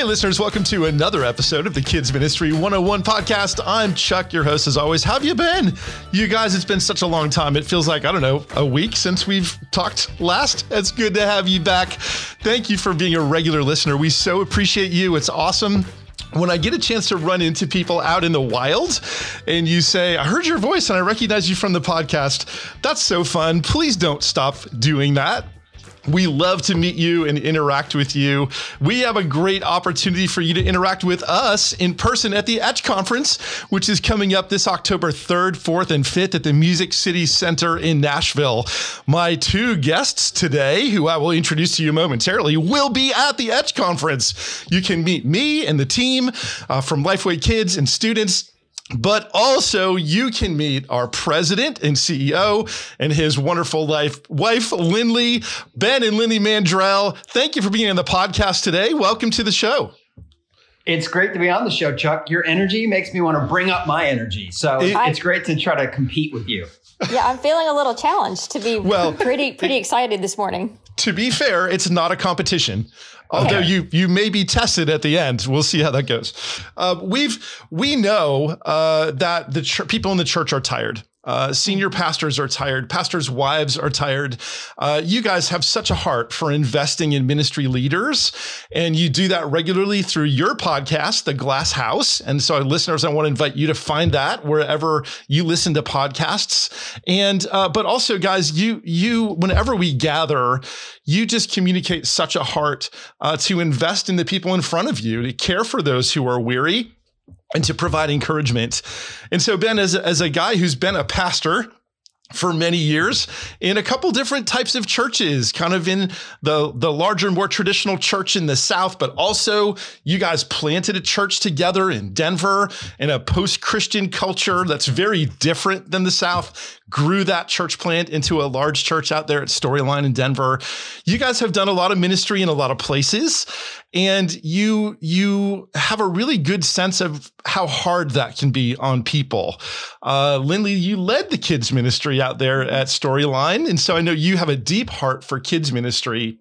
Hey, listeners, welcome to another episode of the Kids Ministry 101 podcast. I'm Chuck, your host, as always. How have you been? You guys, it's been such a long time. It feels like, I don't know, a week since we've talked last. It's good to have you back. Thank you for being a regular listener. We so appreciate you. It's awesome when I get a chance to run into people out in the wild and you say, I heard your voice and I recognize you from the podcast, that's so fun. Please don't stop doing that. We love to meet you and interact with you. We have a great opportunity for you to interact with us in person at the Etch Conference, which is coming up this October 3rd, 4th, and 5th at the Music City Center in Nashville. My two guests today, who I will introduce to you momentarily, will be at the Etch Conference. You can meet me and the team uh, from Lifeway Kids and students but also, you can meet our president and CEO and his wonderful life, wife, Lindley, Ben and Lindley Mandrell. Thank you for being on the podcast today. Welcome to the show. It's great to be on the show, Chuck. Your energy makes me want to bring up my energy. So it, it's great to try to compete with you. Yeah, I'm feeling a little challenged to be well, pretty pretty excited this morning. To be fair, it's not a competition. Although you you may be tested at the end, we'll see how that goes. Uh, we've we know uh, that the ch- people in the church are tired. Uh, senior pastors are tired. Pastors' wives are tired. Uh, you guys have such a heart for investing in ministry leaders, and you do that regularly through your podcast, The Glass House. And so, listeners, I want to invite you to find that wherever you listen to podcasts. And uh, but also, guys, you you whenever we gather, you just communicate such a heart uh, to invest in the people in front of you, to care for those who are weary and to provide encouragement. And so, Ben, as as a guy who's been a pastor for many years in a couple different types of churches, kind of in the, the larger, more traditional church in the South, but also you guys planted a church together in Denver in a post Christian culture that's very different than the South grew that church plant into a large church out there at Storyline in Denver. You guys have done a lot of ministry in a lot of places and you you have a really good sense of how hard that can be on people. Uh, Lindley, you led the kids ministry out there at Storyline, and so I know you have a deep heart for kids ministry.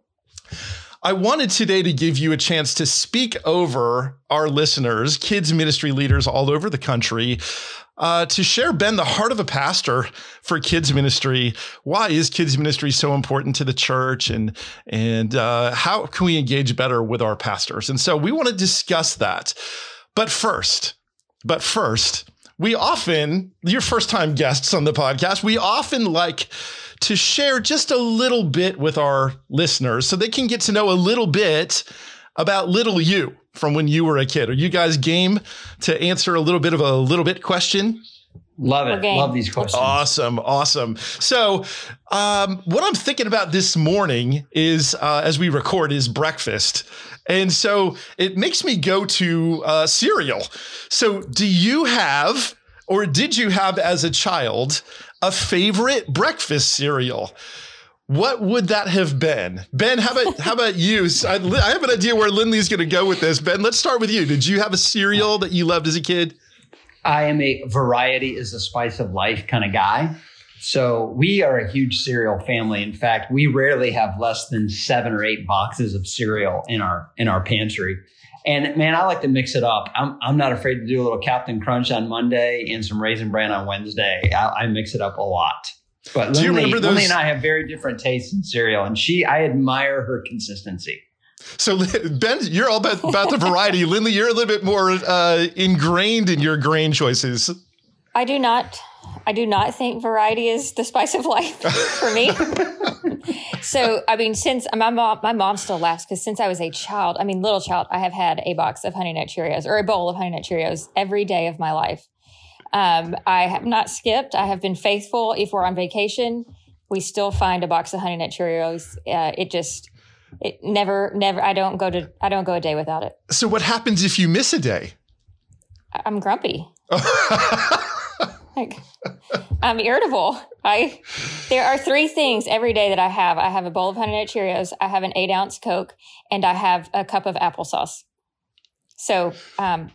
I wanted today to give you a chance to speak over our listeners, kids ministry leaders all over the country, uh, to share, Ben, the heart of a pastor for kids ministry. Why is kids ministry so important to the church, and and uh, how can we engage better with our pastors? And so we want to discuss that. But first, but first, we often your first time guests on the podcast. We often like to share just a little bit with our listeners so they can get to know a little bit about little you from when you were a kid. Are you guys game to answer a little bit of a little bit question? Love it. Love these questions. Awesome. Awesome. So, um, what I'm thinking about this morning is, uh, as we record, is breakfast. And so it makes me go to uh, cereal. So, do you have, or did you have as a child, a favorite breakfast cereal? What would that have been? Ben, how about how about you? I, I have an idea where Lindley's going to go with this. Ben, let's start with you. Did you have a cereal that you loved as a kid? I am a variety is the spice of life kind of guy. So we are a huge cereal family. In fact, we rarely have less than seven or eight boxes of cereal in our in our pantry. And man, I like to mix it up. I'm, I'm not afraid to do a little Captain Crunch on Monday and some Raisin Bran on Wednesday. I, I mix it up a lot. But Do Lindley, you remember those? Lindley and I have very different tastes in cereal, and she, I admire her consistency. So Ben, you're all about, about the variety. Lindley, you're a little bit more uh, ingrained in your grain choices. I do not. I do not think variety is the spice of life for me. so, I mean, since my mom, my mom still laughs because since I was a child, I mean, little child, I have had a box of Honey Nut Cheerios or a bowl of Honey Nut Cheerios every day of my life. Um, I have not skipped. I have been faithful. If we're on vacation, we still find a box of Honey Nut Cheerios. Uh, it just, it never, never. I don't go to, I don't go a day without it. So what happens if you miss a day? I'm grumpy. like, I'm irritable. I there are three things every day that I have. I have a bowl of Honey Nut Cheerios. I have an eight ounce Coke, and I have a cup of applesauce. So um,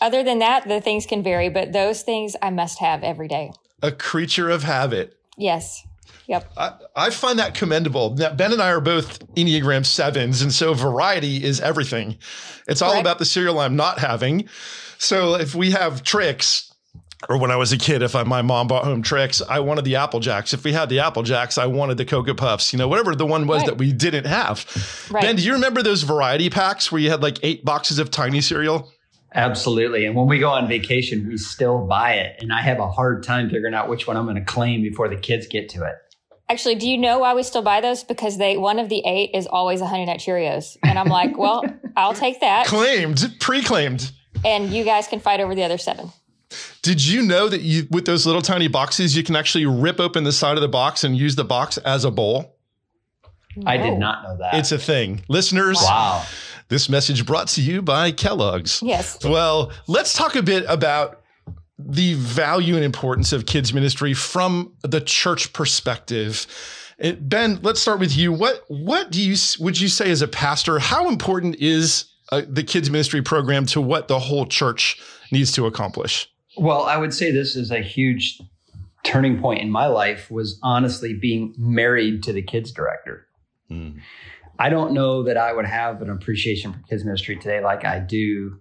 other than that, the things can vary, but those things I must have every day. A creature of habit. Yes. Yep. I, I find that commendable. Now, ben and I are both Enneagram sevens, and so variety is everything. It's all Correct. about the cereal I'm not having. So if we have Trix, or when I was a kid, if I, my mom bought home Trix, I wanted the Apple Jacks. If we had the Apple Jacks, I wanted the Cocoa Puffs. You know, whatever the one was Right. that we didn't have. Right. Ben, do you remember those variety packs where you had like eight boxes of tiny cereal? Absolutely. And when we go on vacation, we still buy it. And I have a hard time figuring out which one I'm going to claim before the kids get to it. Actually, do you know why we still buy those? Because they one of the eight is always a honey nut Cheerios, and I'm like, well, I'll take that, Claimed, pre-claimed. and you guys can fight over the other seven. Did you know that you with those little tiny boxes, you can actually rip open the side of the box and use the box as a bowl? I did not know that. It's a thing. Listeners, wow. this message brought to you by Kellogg's. Yes. Well, let's talk a bit about the value and importance of kids ministry from the church perspective. Uh, Ben, let's start with you. What what do you would you say as a pastor? How important is uh, the kids ministry program to what the whole church needs to accomplish? Well, I would say this is a huge turning point in my life was honestly being married to the kids director. I don't know that I would have an appreciation for kids ministry today like I do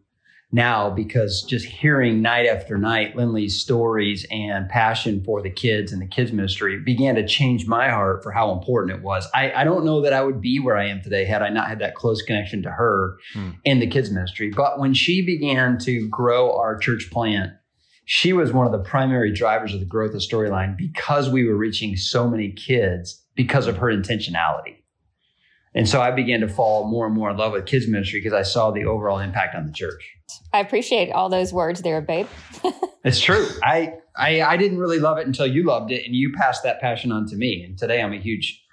now because just hearing night after night Lindley's stories and passion for the kids and the kids ministry began to change my heart for how important it was. I, I don't know that I would be where I am today had I not had that close connection to her Hmm. in the kids ministry. But when she began to grow our church plant, she was one of the primary drivers of the growth of Storyline because we were reaching so many kids because of her intentionality. And so I began to fall more and more in love with kids ministry because I saw the overall impact on the church. I appreciate all those words there, babe. It's true. I, I I didn't really love it until you loved it and you passed that passion on to me. And today I'm a huge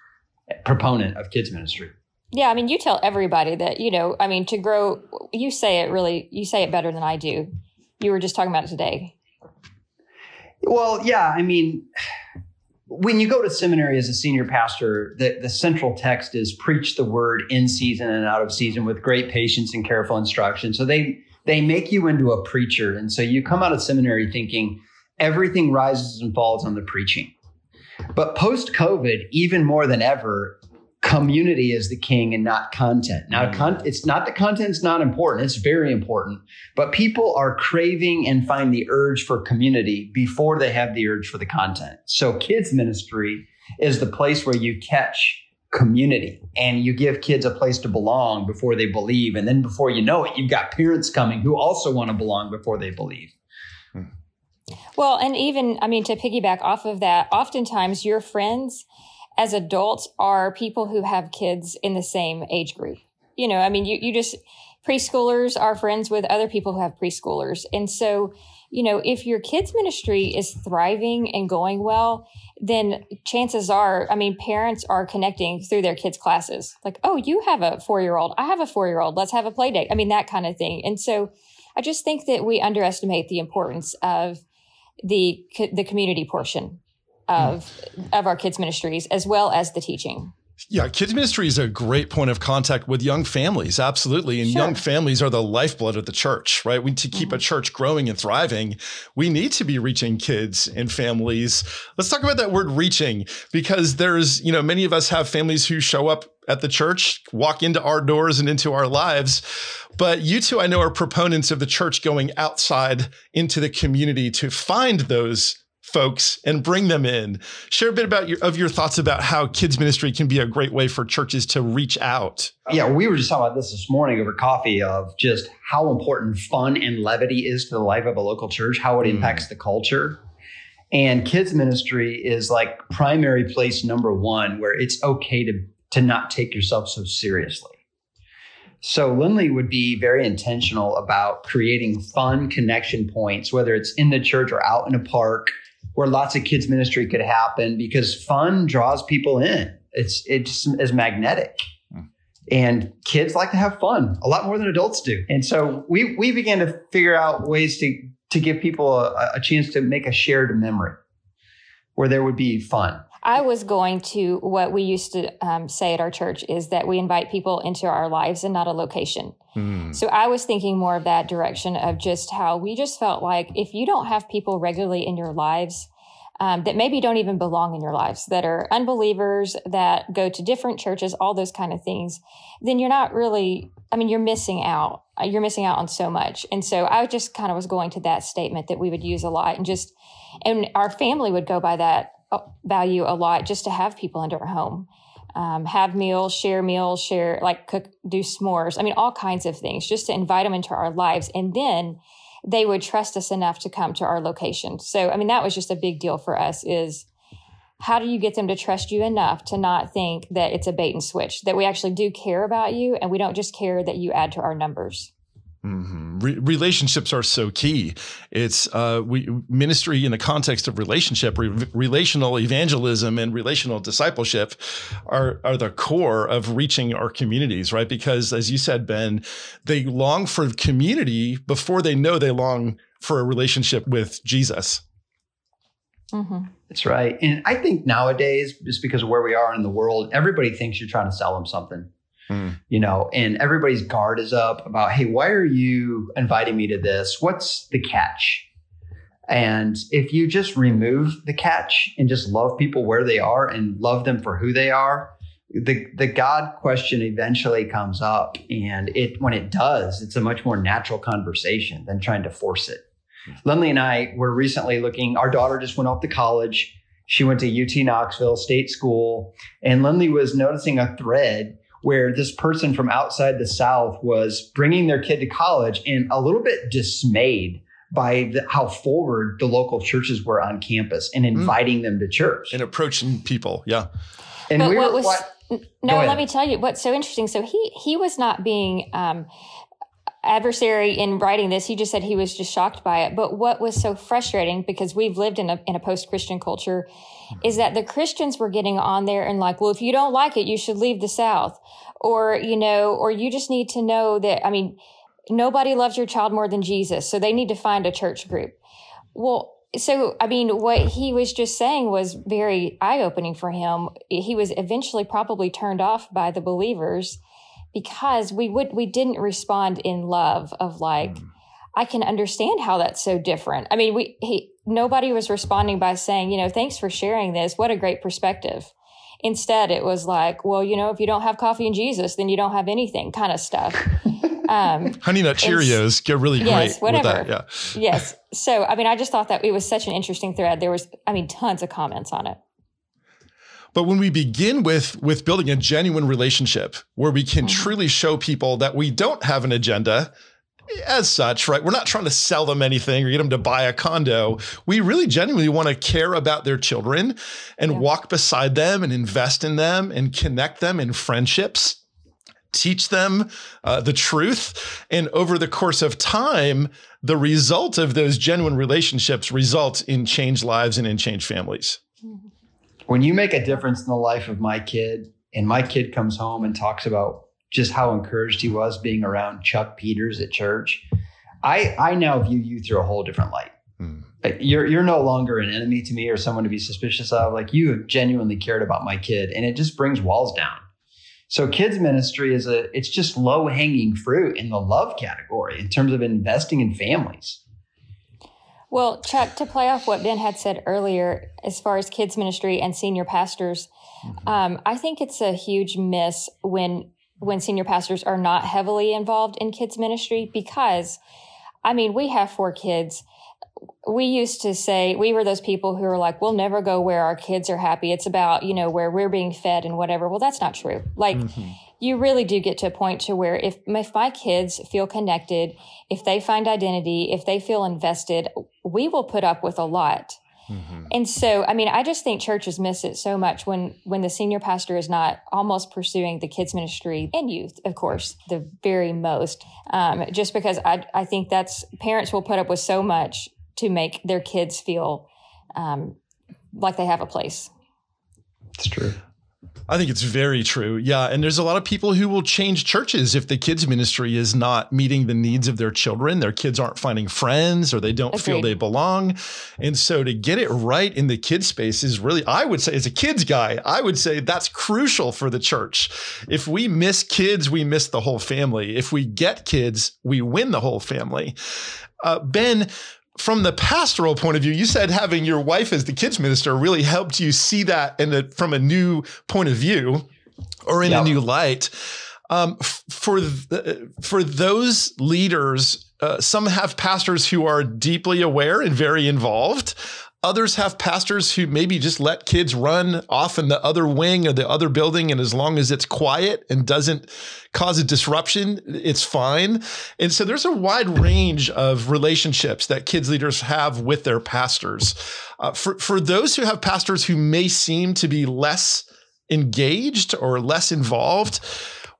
proponent of kids ministry. Yeah, I mean, you tell everybody that, you know, I mean, to grow, you say it really, you say it better than I do. You were just talking about it today. Well, yeah, I mean, when you go to seminary as a senior pastor, the, the central text is preach the word in season and out of season with great patience and careful instruction. So they they make you into a preacher. And so you come out of seminary thinking everything rises and falls on the preaching. But post COVID, even more than ever, community is the king and not content. Now, Mm. con- it's not that content's not important, it's very important, but people are craving and find the urge for community before they have the urge for the content. So, kids ministry is the place where you catch community and you give kids a place to belong before they believe. And then before you know it, you've got parents coming who also want to belong before they believe. Well, and even, I mean, to piggyback off of that, oftentimes your friends as adults are people who have kids in the same age group. You know, I mean, you, you just, preschoolers are friends with other people who have preschoolers. And so, you know, if your kids' ministry is thriving and going well, then chances are, I mean, parents are connecting through their kids' classes. Like, oh, you have a four year old. I have a four year old. Let's have a play date. I mean, that kind of thing. And so I just think that we underestimate the importance of the the community portion of of our kids ministries as well as the teaching. Yeah, kids ministry is a great point of contact with young families, absolutely. And Sure. young families are the lifeblood of the church, right? We to keep a mm-hmm. church growing and thriving, we need to be reaching kids and families. Let's talk about that word reaching because there's, you know, many of us have families who show up at the church, walk into our doors and into our lives. But you two, I know, are proponents of the church going outside into the community to find those folks and bring them in. Share a bit about your of your thoughts about how kids ministry can be a great way for churches to reach out. Yeah, we were just talking about this this morning over coffee of just how important fun and levity is to the life of a local church, how it Mm. impacts the culture. And kids ministry is like primary place number one where it's okay to, to not take yourself so seriously. So Lindley would be very intentional about creating fun connection points, whether it's in the church or out in a park where lots of kids ministry could happen because fun draws people in. It's it just is magnetic. Hmm. And kids like to have fun a lot more than adults do. And so we we began to figure out ways to to give people a, a chance to make a shared memory where there would be fun. I was going to what we used to um, say at our church is that we invite people into our lives and not a location. Hmm. So I was thinking more of that direction of just how we just felt like if you don't have people regularly in your lives, um, that maybe don't even belong in your lives, that are unbelievers, that go to different churches, all those kind of things, then you're not really, I mean, you're missing out. Uh, you're missing out on so much. And so I just kind of was going to that statement that we would use a lot and just, and our family would go by that value a lot just to have people into our home. Um, have meals, share meals, share, like cook, do s'mores. I mean, all kinds of things just to invite them into our lives. And then they would trust us enough to come to our location. So, I mean, that was just a big deal for us is how do you get them to trust you enough to not think that it's a bait and switch, that we actually do care about you and we don't just care that you add to our numbers? Mm-hmm. Re- relationships are so key. It's uh, we ministry in the context of relationship, re- relational evangelism, and relational discipleship are are the core of reaching our communities, right? Because as you said, Ben, they long for community before they know they long for a relationship with Jesus. Mm-hmm. That's right, and I think nowadays, just because of where we are in the world, everybody thinks you're trying to sell them something. Mm. You know, and everybody's guard is up about, hey, why are you inviting me to this? What's the catch? And if you just remove the catch and just love people where they are and love them for who they are, the the God question eventually comes up, and it when it does, it's a much more natural conversation than trying to force it. Lindley and I were recently looking. Our daughter just went off to college. She went to UT Knoxville State School, and Lindley was noticing a thread where this person from outside the South was bringing their kid to college and a little bit dismayed by the, how forward the local churches were on campus and hmm. inviting mm. them to church and approaching people. Yeah. And but we what were, was, what, no, let me tell you what's so interesting. So he, he was not being, um, adversary in writing this he just said he was just shocked by it. But what was so frustrating because we've lived in a, in a post-christian culture is that the christians were getting on there and like well if you don't like it you should leave the south. Or you know or you just need to know that i mean nobody loves your child more than jesus so they need to find a church group. Well so i mean what he was just saying was very eye-opening for him. He was eventually probably turned off by the believers because we would we didn't respond in love of like mm. I can understand how that's so different. I mean, we he nobody was responding by saying, you know, thanks for sharing this. What a great perspective. Instead, it was like, well, you know, if you don't have coffee and Jesus, then you don't have anything, kind of stuff. Um, Honey Nut Cheerios get really yes, great whatever. Yeah. yes. So, I mean, I just thought that it was such an interesting thread. There was, I mean, tons of comments on it. But when we begin with with building a genuine relationship where we can mm-hmm. truly show people that we don't have an agenda as such, right? We're not trying to sell them anything or get them to buy a condo. We really genuinely want to care about their children and yeah. walk beside them and invest in them and connect them in friendships teach them uh, the truth. And over the course of time, the result of those genuine relationships results in changed lives and in changed families. Mm-hmm when you make a difference in the life of my kid and my kid comes home and talks about just how encouraged he was being around Chuck Peters at church, I I now view you through a whole different light. Hmm. You're you're no longer an enemy to me or someone to be suspicious of. Like you have genuinely cared about my kid, and it just brings walls down. So kids ministry is a it's just low hanging fruit in the love category in terms of investing in families. Well, Chuck, to play off what Ben had said earlier, as far as kids ministry and senior pastors, mm-hmm. um, I think it's a huge miss when when senior pastors are not heavily involved in kids ministry because, I mean, we have four kids. We used to say we were those people who were like, we'll never go where our kids are happy. It's about you know where we're being fed and whatever. Well, that's not true. Like. Mm-hmm you really do get to a point to where if, if my kids feel connected, if they find identity, if they feel invested, we will put up with a lot. Mm-hmm. And so, I mean, I just think churches miss it so much when when the senior pastor is not almost pursuing the kids ministry and youth, of course, the very most. Um, just because I I think that's parents will put up with so much to make their kids feel um, like they have a place. It's true. I think it's very true. Yeah. And there's a lot of people who will change churches if the kids' ministry is not meeting the needs of their children. Their kids aren't finding friends or they don't Agreed. feel they belong. And so to get it right in the kids' space is really, I would say, as a kids guy, I would say that's crucial for the church. If we miss kids, we miss the whole family. If we get kids, we win the whole family. Uh, ben, from the pastoral point of view, you said having your wife as the kids minister really helped you see that in a, from a new point of view or in yep. a new light. Um, for the, for those leaders, uh, some have pastors who are deeply aware and very involved. Others have pastors who maybe just let kids run off in the other wing or the other building. And as long as it's quiet and doesn't cause a disruption, it's fine. And so there's a wide range of relationships that kids leaders have with their pastors. Uh, for, for those who have pastors who may seem to be less engaged or less involved,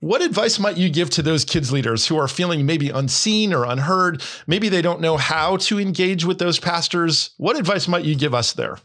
what advice might you give to those kids leaders who are feeling maybe unseen or unheard? Maybe they don't know how to engage with those pastors. What advice might you give us there?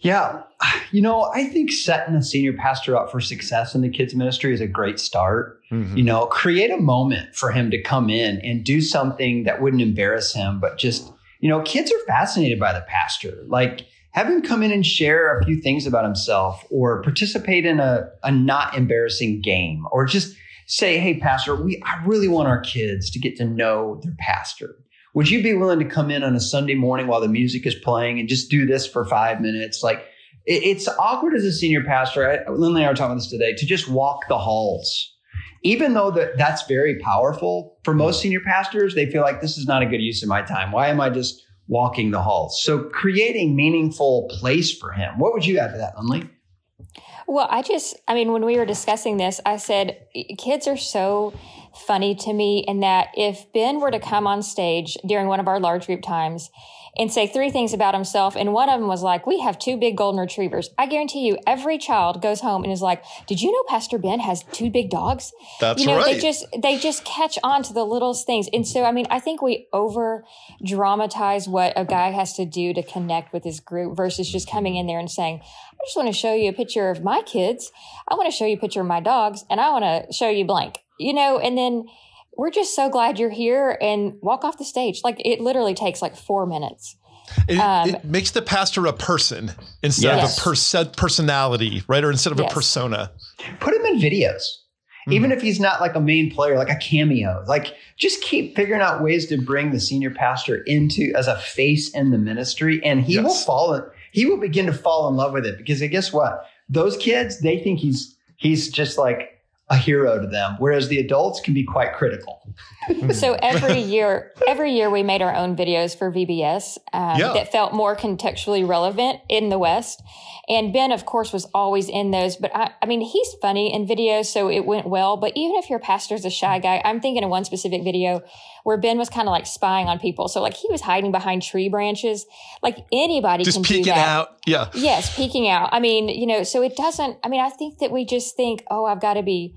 Yeah, you know, I think setting a senior pastor up for success in the kids ministry is a great start. Mm-hmm. You know, create a moment for him to come in and do something that wouldn't embarrass him, but just, you know, kids are fascinated by the pastor. Like have him come in and share a few things about himself or participate in a, a not embarrassing game or just say, Hey, pastor, we, I really want our kids to get to know their pastor. Would you be willing to come in on a Sunday morning while the music is playing and just do this for five minutes? Like it, it's awkward as a senior pastor. I, Lindley and I were talking about this today to just walk the halls. Even though that that's very powerful for most mm. senior pastors, they feel like this is not a good use of my time. Why am I just walking the halls. So creating meaningful place for him. What would you add to that, Lindley? Well, I just, I mean, when we were discussing this, I said, kids are so funny to me in that if Ben were to come on stage during one of our large group times and say three things about himself. And one of them was like, we have two big golden retrievers. I guarantee you every child goes home and is like, did you know Pastor Ben has two big dogs? That's you know, right. They just, they just catch on to the littlest things. And so, I mean, I think we over dramatize what a guy has to do to connect with his group versus just coming in there and saying, I just want to show you a picture of my kids. I want to show you a picture of my dogs and I want to show you blank, you know, and then we're just so glad you're here and walk off the stage. Like it literally takes like four minutes. It, um, it makes the pastor a person instead yes. of a pers- personality, right? Or instead of yes. a persona. Put him in videos. Mm-hmm. Even if he's not like a main player, like a cameo, like just keep figuring out ways to bring the senior pastor into as a face in the ministry, and he yes. will fall. In, he will begin to fall in love with it because guess what? Those kids, they think he's he's just like a hero to them, whereas the adults can be quite critical. so every year, every year we made our own videos for VBS um, yeah. that felt more contextually relevant in the West. And Ben, of course, was always in those. But I, I mean, he's funny in videos, so it went well. But even if your pastor's a shy guy, I'm thinking of one specific video where Ben was kind of like spying on people. So like he was hiding behind tree branches. Like anybody just can peeking do that. out. Yeah. Yes, peeking out. I mean, you know, so it doesn't. I mean, I think that we just think, oh, I've got to be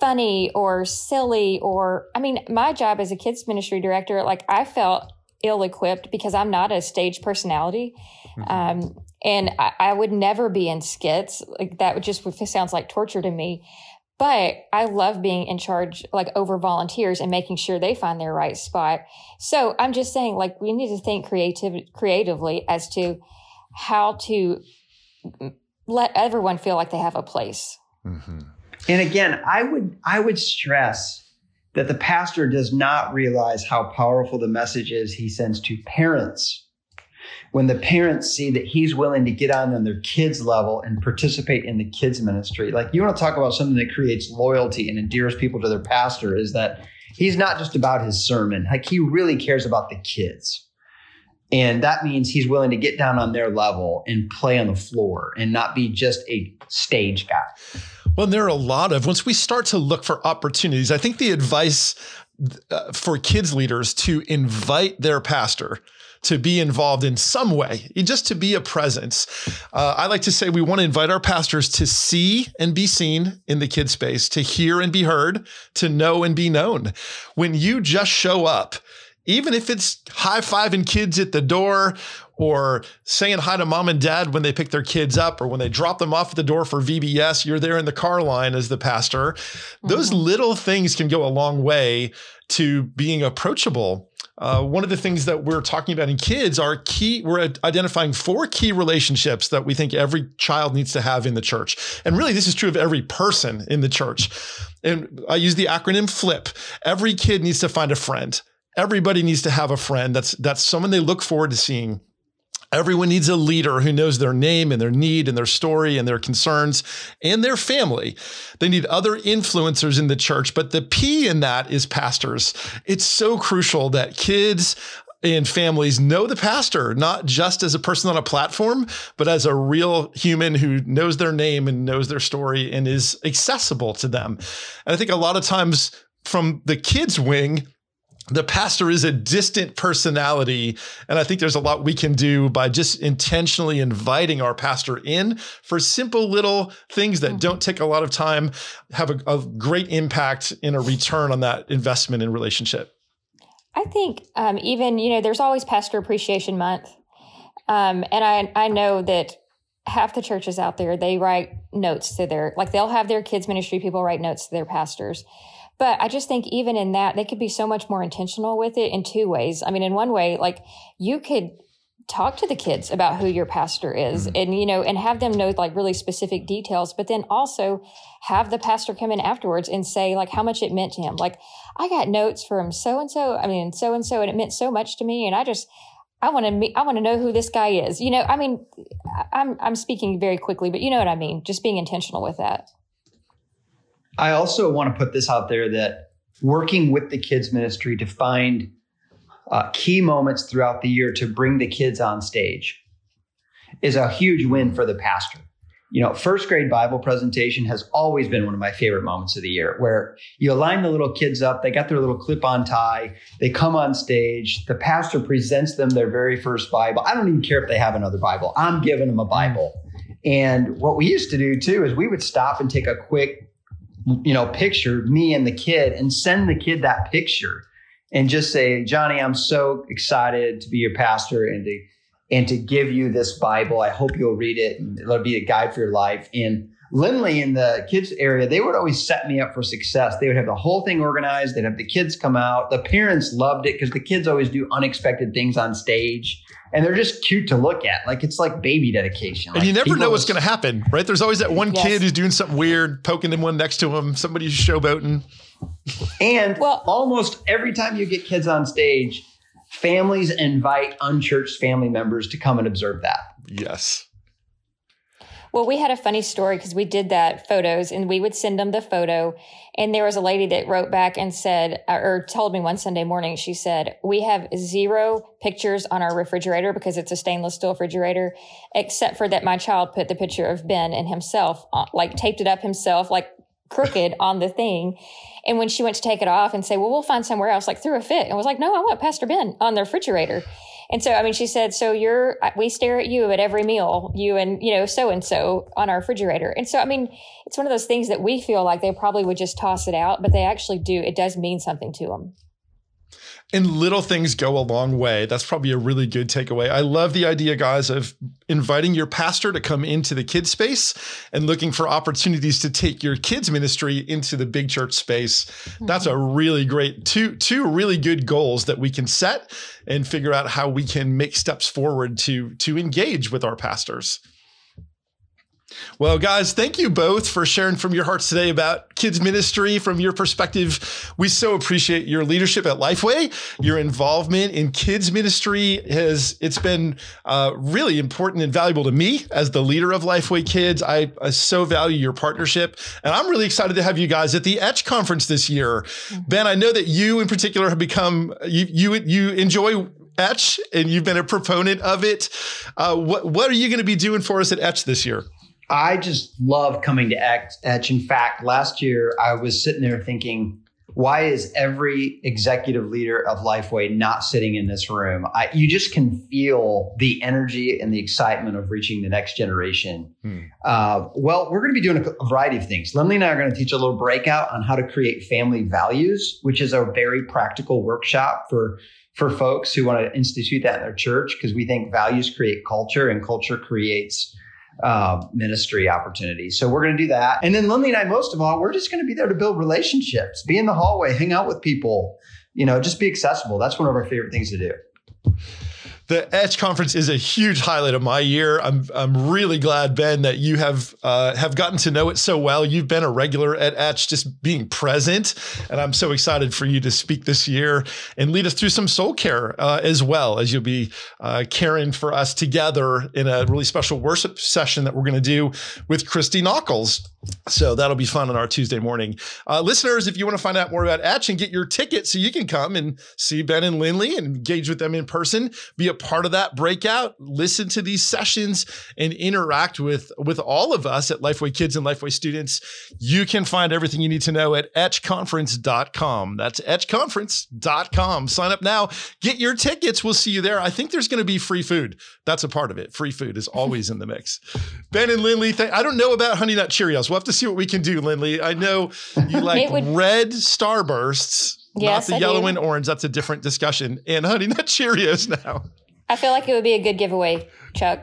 funny or silly or I mean, my job as a kids ministry director, like I felt ill equipped because I'm not a stage personality. Mm-hmm. Um, and I, I, would never be in skits. Like that would just sounds like torture to me. But I love being in charge, like over volunteers and making sure they find their right spot. So I'm just saying, like, we need to think creative, creatively as to how to let everyone feel like they have a place. Mm-hmm. And again, I would I would stress that the pastor does not realize how powerful the message is he sends to parents. When the parents see that he's willing to get on on their kids' level and participate in the kids' ministry, like you want to talk about something that creates loyalty and endears people to their pastor, is that he's not just about his sermon. Like he really cares about the kids. And that means he's willing to get down on their level and play on the floor and not be just a stage guy. Well, there are a lot of, once we start to look for opportunities, I think the advice uh, for kids leaders to invite their pastor to be involved in some way, just to be a presence. Uh, I like to say we want to invite our pastors to see and be seen in the kid space, to hear and be heard, to know and be known. When you just show up, even if it's high fiving kids at the door or saying hi to mom and dad when they pick their kids up or when they drop them off at the door for VBS, you're there in the car line as the pastor. Mm-hmm. Those little things can go a long way to being approachable. Uh, one of the things that we're talking about in kids are key, we're identifying four key relationships that we think every child needs to have in the church. And really, this is true of every person in the church. And I use the acronym FLIP. Every kid needs to find a friend everybody needs to have a friend that's that's someone they look forward to seeing Everyone needs a leader who knows their name and their need and their story and their concerns and their family. They need other influencers in the church, but the P in that is pastors. It's so crucial that kids and families know the pastor, not just as a person on a platform, but as a real human who knows their name and knows their story and is accessible to them. And I think a lot of times from the kids' wing, the pastor is a distant personality. And I think there's a lot we can do by just intentionally inviting our pastor in for simple little things that mm-hmm. don't take a lot of time, have a, a, great impact in a return on that investment in relationship. I think um, even, you know, there's always Pastor Appreciation Month. Um, and I, I know that half the churches out there, they write notes to their, like they'll have their kids ministry people write notes to their pastors. But I just think even in that, they could be so much more intentional with it in two ways. I mean, in one way, like you could talk to the kids about who your pastor is mm-hmm. and you know and have them know like really specific details but then also have the pastor come in afterwards and say like how much it meant to him like i got notes from so and so i mean so and so and it meant so much to me and i just i want to meet i want to know who this guy is you know i mean i'm i'm speaking very quickly but you know what i mean just being intentional with that I also want to put this out there that working with the kids ministry to find uh, key moments throughout the year to bring the kids on stage is a huge win for the pastor. You know, first grade Bible presentation has always been one of my favorite moments of the year where you align the little kids up, they got their little clip on tie, they come on stage, the pastor presents them their very first Bible. I don't even care if they have another Bible, I'm giving them a Bible. And what we used to do too is we would stop and take a quick you know, picture me and the kid and send the kid that picture and just say, Johnny, I'm so excited to be your pastor and to and to give you this Bible. I hope you'll read it and it'll be a guide for your life. And Lindley in the kids area, they would always set me up for success. They would have the whole thing organized. They'd have the kids come out. The parents loved it because the kids always do unexpected things on stage and they're just cute to look at. Like it's like baby dedication. Like and you never know what's going to happen, right? There's always that one yes. kid who's doing something weird, poking them one next to him, somebody's showboating. And well, almost every time you get kids on stage, families invite unchurched family members to come and observe that. Yes. Well, we had a funny story because we did that photos and we would send them the photo. And there was a lady that wrote back and said, uh, or told me one Sunday morning, she said, We have zero pictures on our refrigerator because it's a stainless steel refrigerator, except for that my child put the picture of Ben and himself, uh, like taped it up himself, like crooked on the thing. And when she went to take it off and say, Well, we'll find somewhere else, like threw a fit and was like, No, I want Pastor Ben on the refrigerator. And so, I mean, she said, so you're, we stare at you at every meal, you and, you know, so and so on our refrigerator. And so, I mean, it's one of those things that we feel like they probably would just toss it out, but they actually do. It does mean something to them. And little things go a long way. That's probably a really good takeaway. I love the idea, guys, of inviting your pastor to come into the kids space and looking for opportunities to take your kids ministry into the big church space. Mm-hmm. That's a really great two two really good goals that we can set and figure out how we can make steps forward to to engage with our pastors. Well, guys, thank you both for sharing from your hearts today about kids ministry from your perspective. We so appreciate your leadership at Lifeway. Your involvement in kids ministry has it's been uh, really important and valuable to me as the leader of Lifeway Kids. I, I, so value your partnership, and I'm really excited to have you guys at the Etch conference this year. Mm-hmm. Ben, I know that you in particular have become you you you enjoy Etch, and you've been a proponent of it. Uh, what what are you going to be doing for us at Etch this year? I just love coming to Etch. In fact, last year I was sitting there thinking, why is every executive leader of Lifeway not sitting in this room? I, you just can feel the energy and the excitement of reaching the next generation. Hmm. Uh, well, we're going to be doing a, variety of things. Lindley and I are going to teach a little breakout on how to create family values, which is a very practical workshop for for folks who want to institute that in their church because we think values create culture and culture creates uh, ministry opportunities. So we're going to do that. And then Lindley and I, most of all, we're just going to be there to build relationships, be in the hallway, hang out with people, you know, just be accessible. That's one of our favorite things to do. The Etch conference is a huge highlight of my year. I'm I'm really glad, Ben, that you have uh, have gotten to know it so well. You've been a regular at Etch, just being present, and I'm so excited for you to speak this year and lead us through some soul care uh, as well as you'll be uh, caring for us together in a really special worship session that we're going to do with Christy Nockels. So that'll be fun on our Tuesday morning. Uh, listeners, if you want to find out more about Etch and get your ticket so you can come and see Ben and Lindley and engage with them in person, be a part of that breakout, listen to these sessions and interact with, with all of us at Lifeway Kids and Lifeway students, you can find everything you need to know at etchconference.com. That's etchconference.com. Sign up now, get your tickets. We'll see you there. I think there's going to be free food. That's a part of it. Free food is always in the mix. Ben and Lindley, th- I don't know about Honey Nut Cheerios. We'll have to see what we can do, Lindley. I know you like would- red starbursts. Yes, not the I yellow do. and orange. That's a different discussion. And Honey Nut Cheerios now. I feel like it would be a good giveaway, Chuck.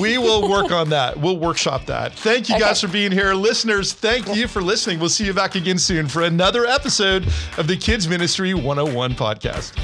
We will work on that. We'll workshop that. Thank you guys for being here. Listeners, thank you for listening. We'll see you back again soon for another episode of the Kids Ministry 101 podcast.